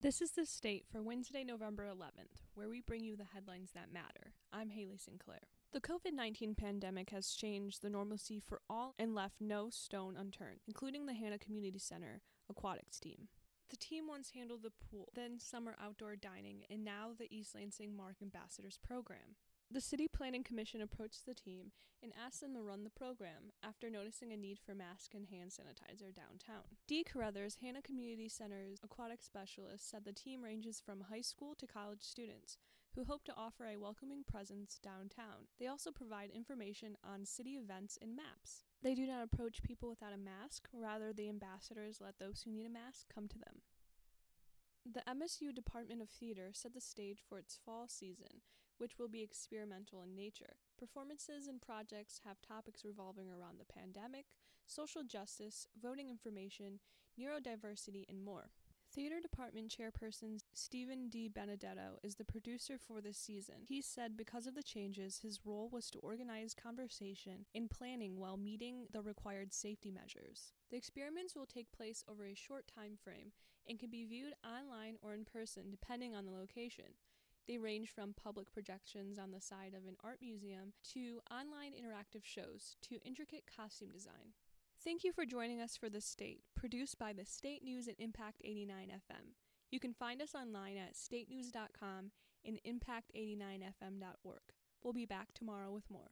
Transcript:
This is the state for Wednesday, November 11th, where we bring you the headlines that matter. I'm Haley Sinclair. The COVID 19 pandemic has changed the normalcy for all and left no stone unturned, including the Hannah Community Center aquatics team. The team once handled the pool, then summer outdoor dining, and now the East Lansing Mask Ambassadors program. The City Planning Commission approached the team and asked them to run the program after noticing a need for mask and hand sanitizer downtown. Dee Carruthers, Hannah Community Center's aquatic specialist, said the team ranges from high school to college students who hope to offer a welcoming presence downtown. They also provide information on city events and maps. They do not approach people without a mask, rather, the ambassadors let those who need a mask come to them. The MSU Department of Theater set the stage for its fall season which will be experimental in nature. Performances and projects have topics revolving around the pandemic, social justice, voting information, neurodiversity, and more. Theater Department Chairperson Stephen Di Benedetto is the producer for this season. He said because of the changes, his role was to organize conversation and planning while meeting the required safety measures. The experiments will take place over a short time frame and can be viewed online or in person depending on the location. They range from public projections on the side of an art museum to online interactive shows to intricate costume design. Thank you for joining us for The State, produced by the State News and Impact 89 FM. You can find us online at statenews.com and impact89fm.org. We'll be back tomorrow with more.